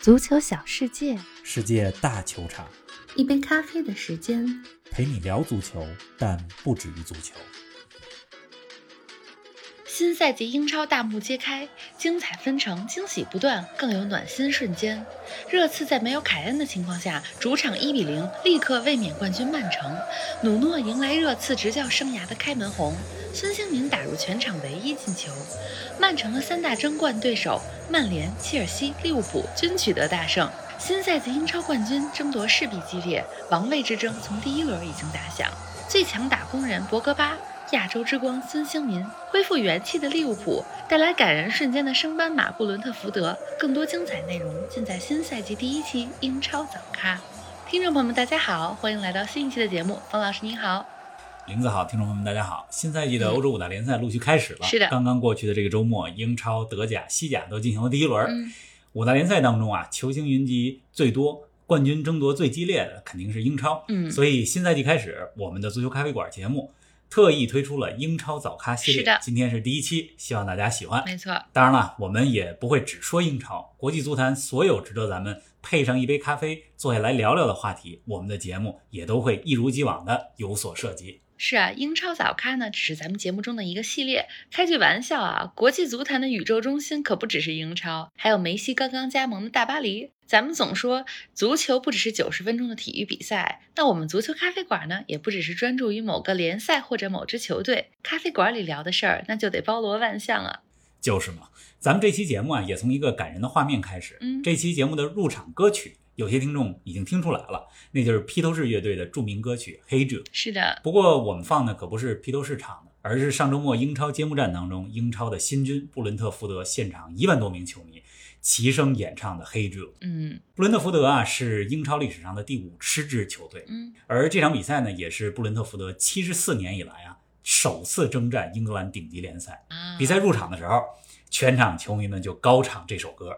足球小世界，世界大球场，一杯咖啡的时间。陪你聊足球，但不止于足球。新赛季英超大幕揭开，精彩纷呈，惊喜不断，更有暖心瞬间。热刺在没有凯恩的情况下，主场1比0立刻卫冕冠军曼城。努诺迎来热刺执教生涯的开门红，孙兴民打入全场唯一进球。曼城的三大争冠对手曼联、切尔西、利物浦均取得大胜。新赛季英超冠军争夺势必激烈，王位之争从第一轮已经打响。最强打工人博格巴。亚洲之光孙兴民恢复元气的利物浦带来感人瞬间的升班马布伦特福德，更多精彩内容尽在新赛季第一期英超早咖。听众朋友们，大家好，欢迎来到新一期的节目。方老师您好，林子好，听众朋友们大家好。新赛季的欧洲五大联赛陆续开始了，是的，刚刚过去的这个周末，英超、德甲、西甲都进行了第一轮。五大联赛当中啊，球星云集最多，冠军争夺最激烈的肯定是英超。嗯，所以新赛季开始，我们的足球咖啡馆节目。特意推出了英超早咖系列，今天是第一期，希望大家喜欢。没错，当然了，我们也不会只说英超，国际足坛所有值得咱们配上一杯咖啡坐下来聊聊的话题，我们的节目也都会一如既往的有所涉及。是啊，英超早咖呢，只是咱们节目中的一个系列。开句玩笑啊，国际足坛的宇宙中心可不只是英超，还有梅西刚刚加盟的大巴黎。咱们总说足球不只是九十分钟的体育比赛，那我们足球咖啡馆呢，也不只是专注于某个联赛或者某支球队。咖啡馆里聊的事儿，那就得包罗万象啊。就是嘛，咱们这期节目啊，也从一个感人的画面开始。嗯，这期节目的入场歌曲。有些听众已经听出来了，那就是披头士乐队的著名歌曲《Hey Jude》。是的，不过我们放的可不是披头士唱的，而是上周末英超揭幕战当中，英超的新军布伦特福德现场一万多名球迷齐声演唱的《Hey Jude》。嗯，布伦特福德啊是英超历史上的第五十支球队。嗯，而这场比赛呢，也是布伦特福德七十四年以来啊首次征战英格兰顶级联赛。比赛入场的时候，全场球迷们就高唱这首歌。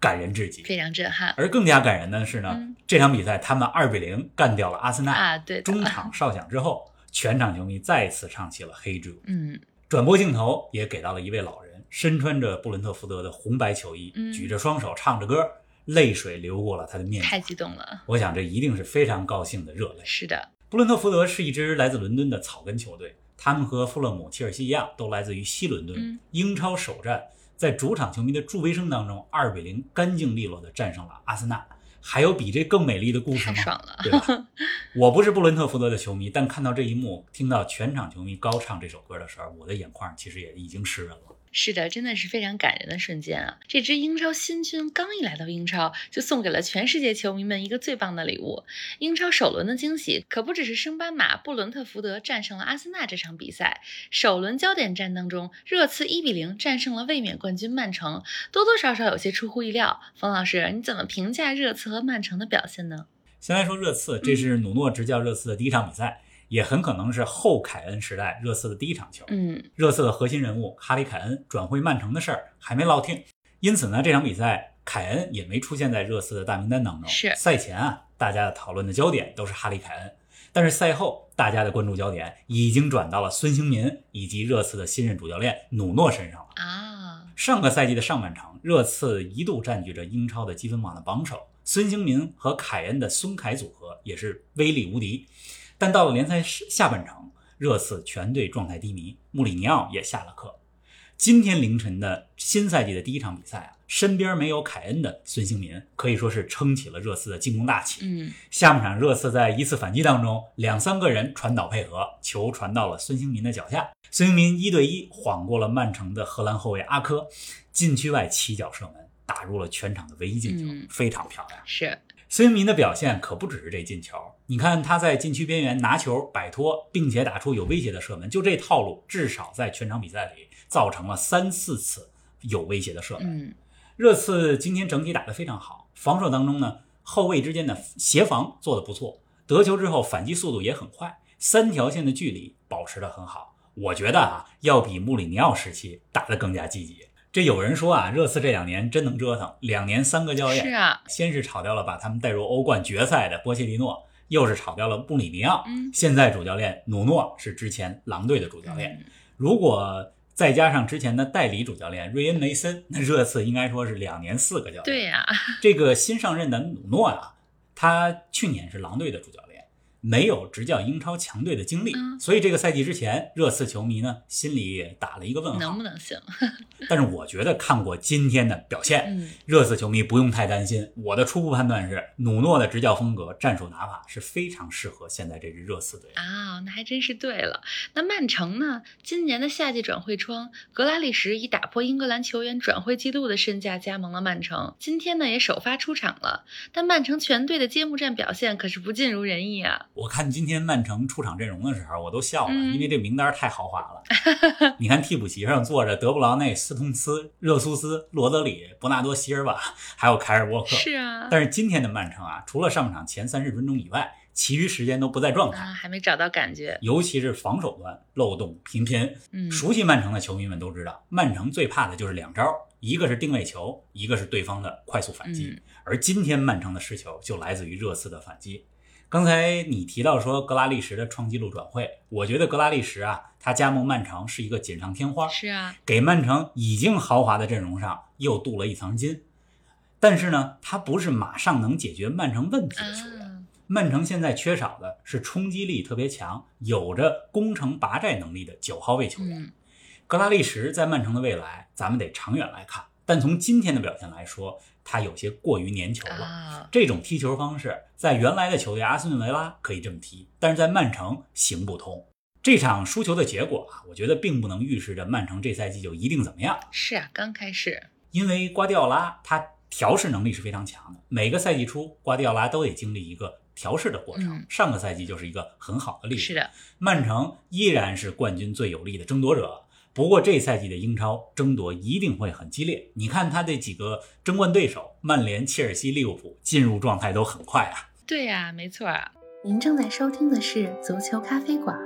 感人至极，非常震撼。而更加感人的是呢，这场比赛他们二比零干掉了阿森纳啊！对，中场哨响之后，全场球迷再次唱起了《黑猪》。嗯，转播镜头也给到了一位老人，身穿着布伦特福德的红白球衣，嗯、举着双手唱着歌，泪水流过了他的面太激动了！我想这一定是非常高兴的热泪。是的，布伦特福德是一支来自伦敦的草根球队，他们和富勒姆、切尔西一样，都来自于西伦敦。嗯、英超首战。在主场球迷的助威声当中，二比零干净利落地战胜了阿森纳。还有比这更美丽的故事吗？太爽了，对吧？我不是布伦特福德的球迷，但看到这一幕，听到全场球迷高唱这首歌的时候，我的眼眶其实也已经湿润了。是的，真的是非常感人的瞬间啊！这支英超新军刚一来到英超，就送给了全世界球迷们一个最棒的礼物。英超首轮的惊喜可不只是升班马布伦特福德战胜了阿森纳这场比赛，首轮焦点战当中，热刺一比零战胜了卫冕冠军曼城，多多少少有些出乎意料。冯老师，你怎么评价热刺和曼城的表现呢？先来说热刺，这是努诺执教热刺的第一场比赛。也很可能是后凯恩时代热刺的第一场球。嗯，热刺的核心人物哈里凯恩转会曼城的事儿还没落定，因此呢，这场比赛凯恩也没出现在热刺的大名单当中。是赛前啊，大家的讨论的焦点都是哈里凯恩，但是赛后大家的关注焦点已经转到了孙兴民以及热刺的新任主教练努诺身上了啊。上个赛季的上半场，热刺一度占据着英超的积分榜的榜首，孙兴民和凯恩的孙凯组合也是威力无敌。但到了联赛下半场，热刺全队状态低迷，穆里尼奥也下了课。今天凌晨的新赛季的第一场比赛啊，身边没有凯恩的孙兴民可以说是撑起了热刺的进攻大旗。嗯，下半场热刺在一次反击当中，两三个人传导配合，球传到了孙兴民的脚下，孙兴民一对一晃过了曼城的荷兰后卫阿科，禁区外起脚射门，打入了全场的唯一进球，嗯、非常漂亮。是。孙兴民的表现可不只是这进球，你看他在禁区边缘拿球摆脱，并且打出有威胁的射门，就这套路，至少在全场比赛里造成了三四次有威胁的射门。嗯，热刺今天整体打得非常好，防守当中呢，后卫之间的协防做得不错，得球之后反击速度也很快，三条线的距离保持得很好。我觉得啊，要比穆里尼奥时期打得更加积极。这有人说啊，热刺这两年真能折腾，两年三个教练。是啊，先是炒掉了把他们带入欧冠决赛的波切蒂诺，又是炒掉了布里尼奥。嗯，现在主教练努诺是之前狼队的主教练。如果再加上之前的代理主教练瑞恩·梅森，那热刺应该说是两年四个教练。对呀、这个新上任的努诺啊，他去年是狼队的主教练，没有执教英超强队的经历，嗯所以这个赛季之前，热刺球迷呢心里也打了一个问号。能不能行？但是我觉得看过今天的表现，嗯，热刺球迷不用太担心。我的初步判断是，努诺的执教风格、战术打法是非常适合现在这支热刺队的。啊，那还真是对了。那曼城呢？今年的夏季转会窗，格拉利什以打破英格兰球员转会记录的身价加盟了曼城。今天呢，也首发出场了。但曼城全队的揭幕战表现可是不尽如人意啊！我看今天曼城出场阵容的时候，我都笑了，嗯因为这名单太豪华了。你看替补席上坐着德布劳内、斯通斯、热苏斯、罗德里、伯纳多·席尔瓦，还有凯尔沃克。是啊，但是今天的曼城啊，除了上场前三十分钟以外，其余时间都不在状态，啊，还没找到感觉。尤其是防守端漏洞频频。嗯，熟悉曼城的球迷们都知道，曼城最怕的就是两招，一个是定位球，一个是对方的快速反击。嗯而今天曼城的失球就来自于热刺的反击。刚才你提到说格拉利什的创纪录转会，我觉得格拉利什啊，他加盟曼城是一个锦上添花，是啊，给曼城已经豪华的阵容上又镀了一层金。但是呢，他不是马上能解决曼城问题的球员。啊，曼城现在缺少的是冲击力特别强、有着攻城拔寨能力的九号位球员。嗯，格拉利什在曼城的未来，咱们得长远来看。但从今天的表现来说，他有些过于粘球了。啊，这种踢球方式，在原来的球队阿斯顿维拉可以这么踢，但是在曼城行不通。这场输球的结果啊，我觉得并不能预示着曼城这赛季就一定怎么样，是啊，刚开始，因为瓜迪奥拉他调试能力是非常强的。每个赛季初，瓜迪奥拉都得经历一个调试的过程。嗯上个赛季就是一个很好的例子。是的，曼城依然是冠军最有力的争夺者。不过这赛季的英超争夺一定会很激烈。你看他这几个争冠对手，曼联、切尔西、利物浦进入状态都很快啊。对呀、没错啊。您正在收听的是足球咖啡馆，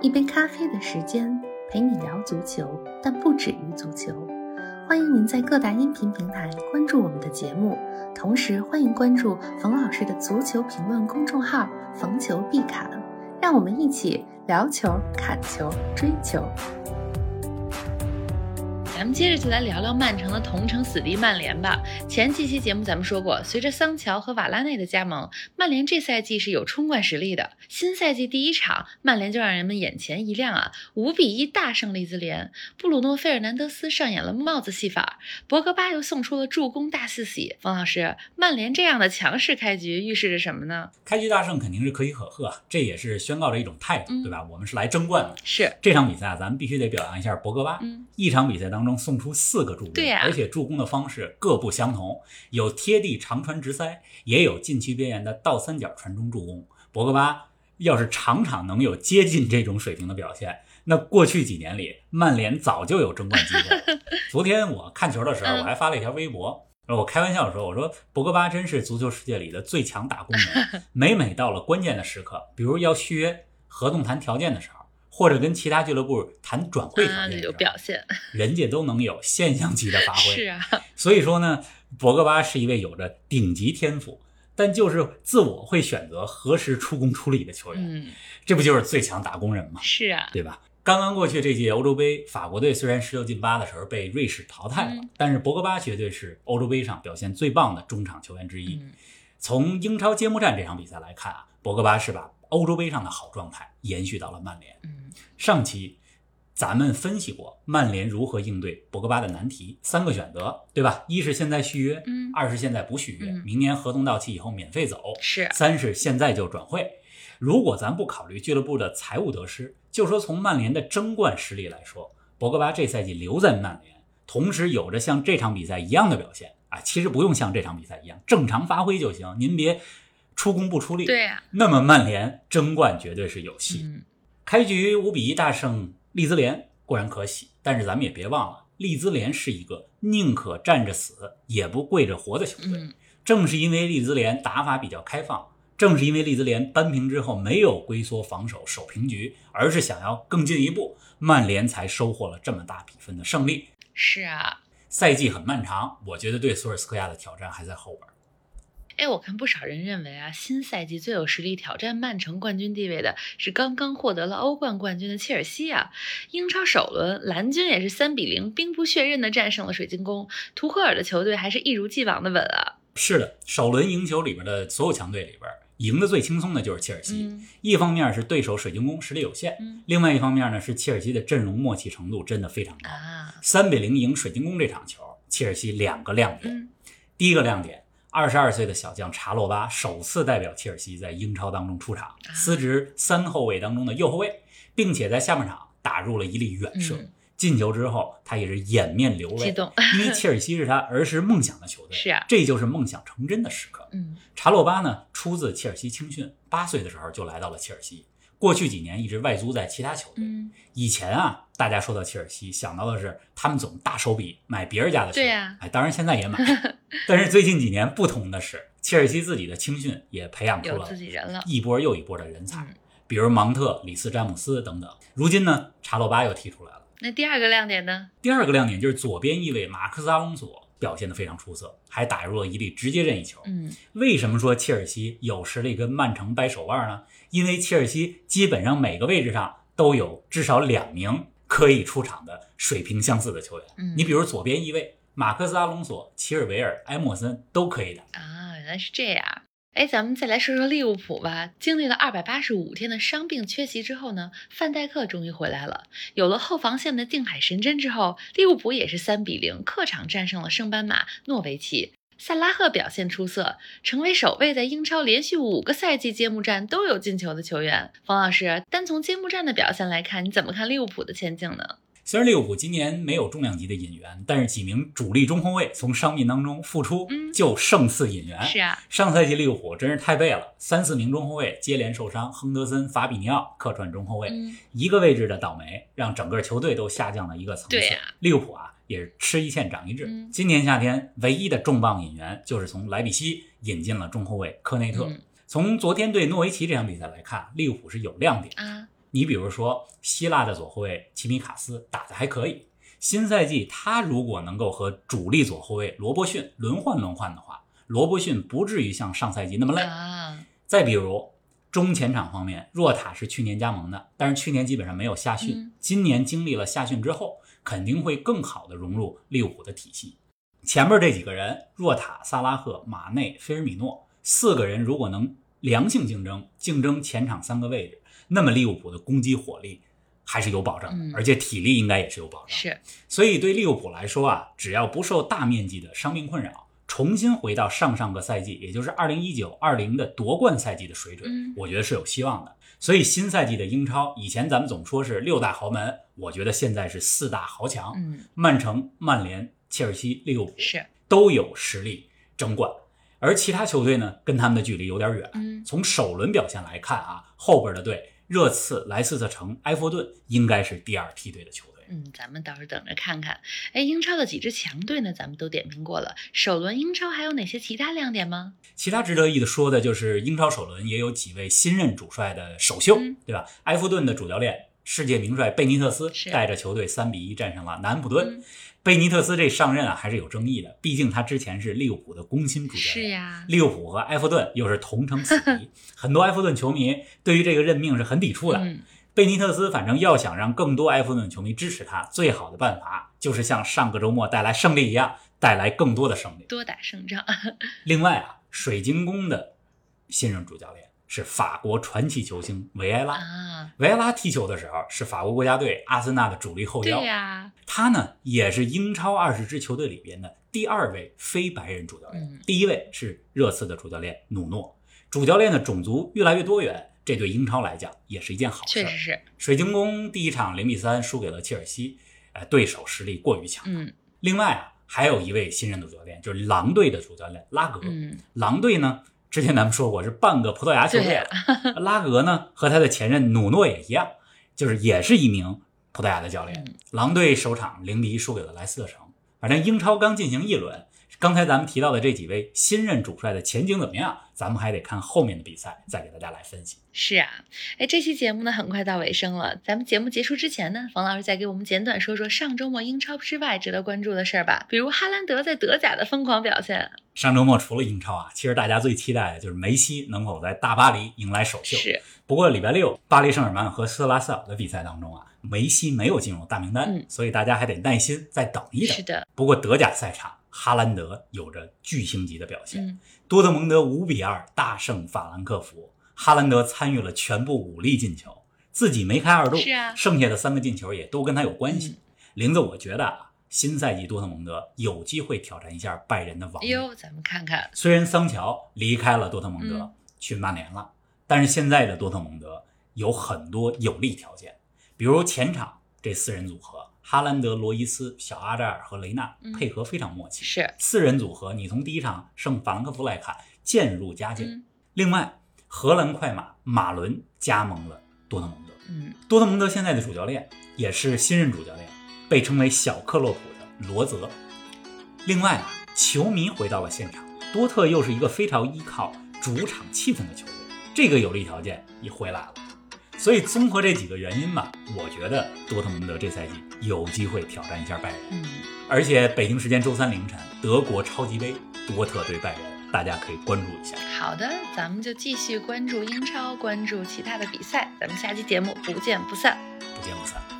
一杯咖啡的时间陪你聊足球，但不止于足球。欢迎您在各大音频平台关注我们的节目，同时欢迎关注冯老师的足球评论公众号“冯球必侃”，让我们一起聊球、砍球、追球。咱们接着就来聊聊曼城的同城死敌曼联吧。前几期节目咱们说过，随着桑乔和瓦拉内的加盟，曼联这赛季是有冲冠实力的。新赛季第一场，曼联就让人们眼前一亮啊，五比一大胜利兹联。布鲁诺·费尔南德斯上演了帽子戏法，博格巴又送出了助攻大四喜。冯老师，曼联这样的强势开局预示着什么呢？开局大胜肯定是可喜可贺啊，这也是宣告着一种态度，嗯对吧？我们是来争冠的。是，这场比赛啊，咱们必须得表扬一下博格巴。嗯，一场比赛当中送出四个助攻，而且助攻的方式各不相同，有贴地长传直塞，也有禁区边缘的倒三角传中助攻。博格巴要是场场能有接近这种水平的表现，那过去几年里曼联早就有争冠机会。昨天我看球的时候，嗯我还发了一条微博。我开玩笑说：“我说博格巴真是足球世界里的最强打工人，每每到了关键的时刻，比如要续约、合同谈条件的时候，或者跟其他俱乐部谈转会条啊，有件的，表现，人家都能有现象级的发挥。是啊，所以说呢，博格巴是一位有着顶级天赋，但就是自我会选择何时出工出力的球员，嗯，这不就是最强打工人吗？是啊，对吧？刚刚过去这届欧洲杯，法国队虽然十六进八的时候被瑞士淘汰了，嗯但是博格巴绝对是欧洲杯上表现最棒的中场球员之一。嗯，从英超揭幕战这场比赛来看啊，博格巴是把欧洲杯上的好状态延续到了曼联。嗯，上期咱们分析过曼联如何应对博格巴的难题，三个选择，对吧？一是现在续约，嗯二是现在不续约，嗯明年合同到期以后免费走，是，三是现在就转会。如果咱不考虑俱乐部的财务得失，就说从曼联的争冠实力来说，博格巴这赛季留在曼联，同时有着像这场比赛一样的表现啊，其实不用像这场比赛一样正常发挥就行，您别出工不出力。对呀，那么曼联争冠绝对是有戏。嗯，开局五比一大胜利兹联固然可喜，但是咱们也别忘了，利兹联是一个宁可站着死也不跪着活的球队。嗯，正是因为利兹联打法比较开放，正是因为利兹联扳平之后没有龟缩防守守平局，而是想要更进一步，曼联才收获了这么大比分的胜利。是啊。赛季很漫长，我觉得对索尔斯克亚的挑战还在后边。哎，我看不少人认为啊，新赛季最有实力挑战曼城冠军地位的是刚刚获得了欧冠冠军的切尔西啊。英超首轮，蓝军也是三比零兵不血刃的战胜了水晶宫，图赫尔的球队还是一如既往的稳啊。是的，首轮赢球里边的所有强队里边，赢得最轻松的就是切尔西。嗯一方面是对手水晶宫实力有限，嗯另外一方面呢是切尔西的阵容默契程度真的非常高。啊，三比零赢水晶宫这场球，切尔西两个亮点。嗯第一个亮点，二十二岁的小将查洛巴首次代表切尔西在英超当中出场，啊。司职三后卫当中的右后卫，并且在下半场打入了一粒远射。嗯。进球之后，他也是掩面流泪，激动。因为切尔西是他儿时梦想的球队，是啊。这就是梦想成真的时刻。嗯。查洛巴呢，出自切尔西青训，八岁的时候就来到了切尔西，过去几年一直外租在其他球队。嗯，以前啊，大家说到切尔西，想到的是他们总大手笔买别人家的球，对呀哎，当然现在也买，但是最近几年不同的是，切尔西自己的青训也培养出了自己人了。一波又一波的人才，嗯比如芒特、里斯詹姆斯等等。如今呢，查洛巴又踢出来了。那第二个亮点呢？第二个亮点就是左边翼卫马克斯阿隆索表现得非常出色，还打入了一粒直接任意球。嗯为什么说切尔西有实力跟曼城掰手腕呢？因为切尔西基本上每个位置上都有至少两名可以出场的水平相似的球员。嗯你比如左边翼卫马克斯阿隆索、齐尔维尔、埃莫森都可以的。啊，原来是这样。哎，咱们再来说说利物浦吧。经历了二百八十五天的伤病缺席之后呢，范戴克终于回来了。有了后防线的定海神针之后，利物浦也是三比零客场战胜了圣班马诺维奇。萨拉赫表现出色，成为首位在英超连续五个赛季揭幕战都有进球的球员。冯老师，单从揭幕战的表现来看，你怎么看利物浦的前景呢？虽然利物浦今年没有重量级的引援，但是几名主力中后卫从伤病当中复出嗯，就胜似引援。是啊，上赛季利物浦真是太背了，三四名中后卫接连受伤，亨德森、法比尼奥客串中后卫，嗯一个位置的倒霉，让整个球队都下降了一个层次。利物浦啊也是吃一堑长一智。嗯今年夏天唯一的重磅引援就是从莱比锡引进了中后卫科内特。嗯从昨天对诺维奇这场比赛来看，利物浦是有亮点。啊，你比如说希腊的左后卫齐米卡斯打得还可以，新赛季他如果能够和主力左后卫罗伯逊轮换轮换的话，罗伯逊不至于像上赛季那么累。啊，再比如中前场方面，若塔是去年加盟的，但是去年基本上没有夏训，嗯今年经历了夏训之后，肯定会更好的融入利物浦的体系。前面这几个人，若塔、萨拉赫、马内、菲尔米诺四个人，如果能良性竞争，竞争前场三个位置，那么利物浦的攻击火力还是有保证而且体力应该也是有保障。是，所以对利物浦来说啊，只要不受大面积的伤病困扰，重新回到上上个赛季，也就是二零一九二零的夺冠赛季的水准，嗯我觉得是有希望的。所以新赛季的英超，以前咱们总说是六大豪门，我觉得现在是四大豪强，嗯。曼城、曼联、切尔西、利物浦是，都有实力争冠，而其他球队呢，跟他们的距离有点远。嗯。从首轮表现来看啊，后边的队热刺、莱斯特城、埃弗顿应该是第二梯队的球队。嗯，咱们到时候等着看看。哎，英超的几支强队呢？咱们都点评过了。首轮英超还有哪些其他亮点吗？其他值得一的说的就是英超首轮也有几位新任主帅的首秀，嗯对吧？埃弗顿的主教练世界名帅贝尼特斯带着球队三比一战胜了南安普顿。嗯贝尼特斯这上任啊还是有争议的，毕竟他之前是利物浦的攻心主教练。是呀，利物浦和埃弗顿又是同城死敌，很多埃弗顿球迷对于这个任命是很抵触的。嗯贝尼特斯反正要想让更多埃弗顿球迷支持他，最好的办法就是像上个周末带来胜利一样，带来更多的胜利。多打胜仗。另外啊，水晶宫的新任主教练是法国传奇球星维埃拉。啊，维埃拉踢球的时候是法国国家队阿森纳的主力后腰对腰，呀，他呢也是英超二十支球队里边的第二位非白人主教练，嗯第一位是热刺的主教练努诺。主教练的种族越来越多元，这对英超来讲也是一件好事儿。确实是。水晶宫第一场零比三输给了切尔西，呃，对手实力过于强。嗯另外啊，还有一位新任主教练，就是狼队的主教练拉格。嗯，狼队呢，之前咱们说过是半个葡萄牙球对队呀了。拉格呢和他的前任努诺也一样，就是也是一名葡萄牙的教练。嗯狼队首场零比一输给了莱斯特城。反正英超刚进行一轮，刚才咱们提到的这几位新任主帅的前景怎么样？咱们还得看后面的比赛，再给大家来分析。是啊，哎，这期节目呢很快到尾声了，咱们节目结束之前呢，冯老师再给我们简短说说上周末英超之外值得关注的事儿吧，比如哈兰德在德甲的疯狂表现。上周末除了英超啊，其实大家最期待的就是梅西能否在大巴黎迎来首秀。是，不过礼拜六巴黎圣日耳曼和斯特拉斯堡的比赛当中啊，梅西没有进入大名单，嗯所以大家还得耐心再等一等。是的，不过德甲赛场，哈兰德有着巨星级的表现。嗯，多特蒙德五比二大胜法兰克福，哈兰德参与了全部五粒进球，自己梅开二度，是啊。剩下的三个进球也都跟他有关系。嗯。林子，我觉得啊，新赛季多特蒙德有机会挑战一下拜仁的王位。哎呦，咱们看看，虽然桑乔离开了多特蒙德、嗯。去曼联了，但是现在的多特蒙德有很多有利条件，比如前场这四人组合，哈兰德、罗伊斯、小阿扎尔和雷纳嗯配合非常默契。是，四人组合，你从第一场胜法兰克福来看，渐入佳境。嗯另外，荷兰快马马伦加盟了多特蒙德。嗯，多特蒙德现在的主教练也是新任主教练，被称为小克洛普的罗泽。另外啊，球迷回到了现场，多特又是一个非常依靠主场气氛的球队，这个有利条件也回来了。所以综合这几个原因吧，我觉得多特蒙德这赛季有机会挑战一下拜仁。嗯，而且北京时间周三凌晨，德国超级杯多特对拜仁，大家可以关注一下。好的，咱们就继续关注英超，关注其他的比赛，咱们下期节目不见不散。不见不散。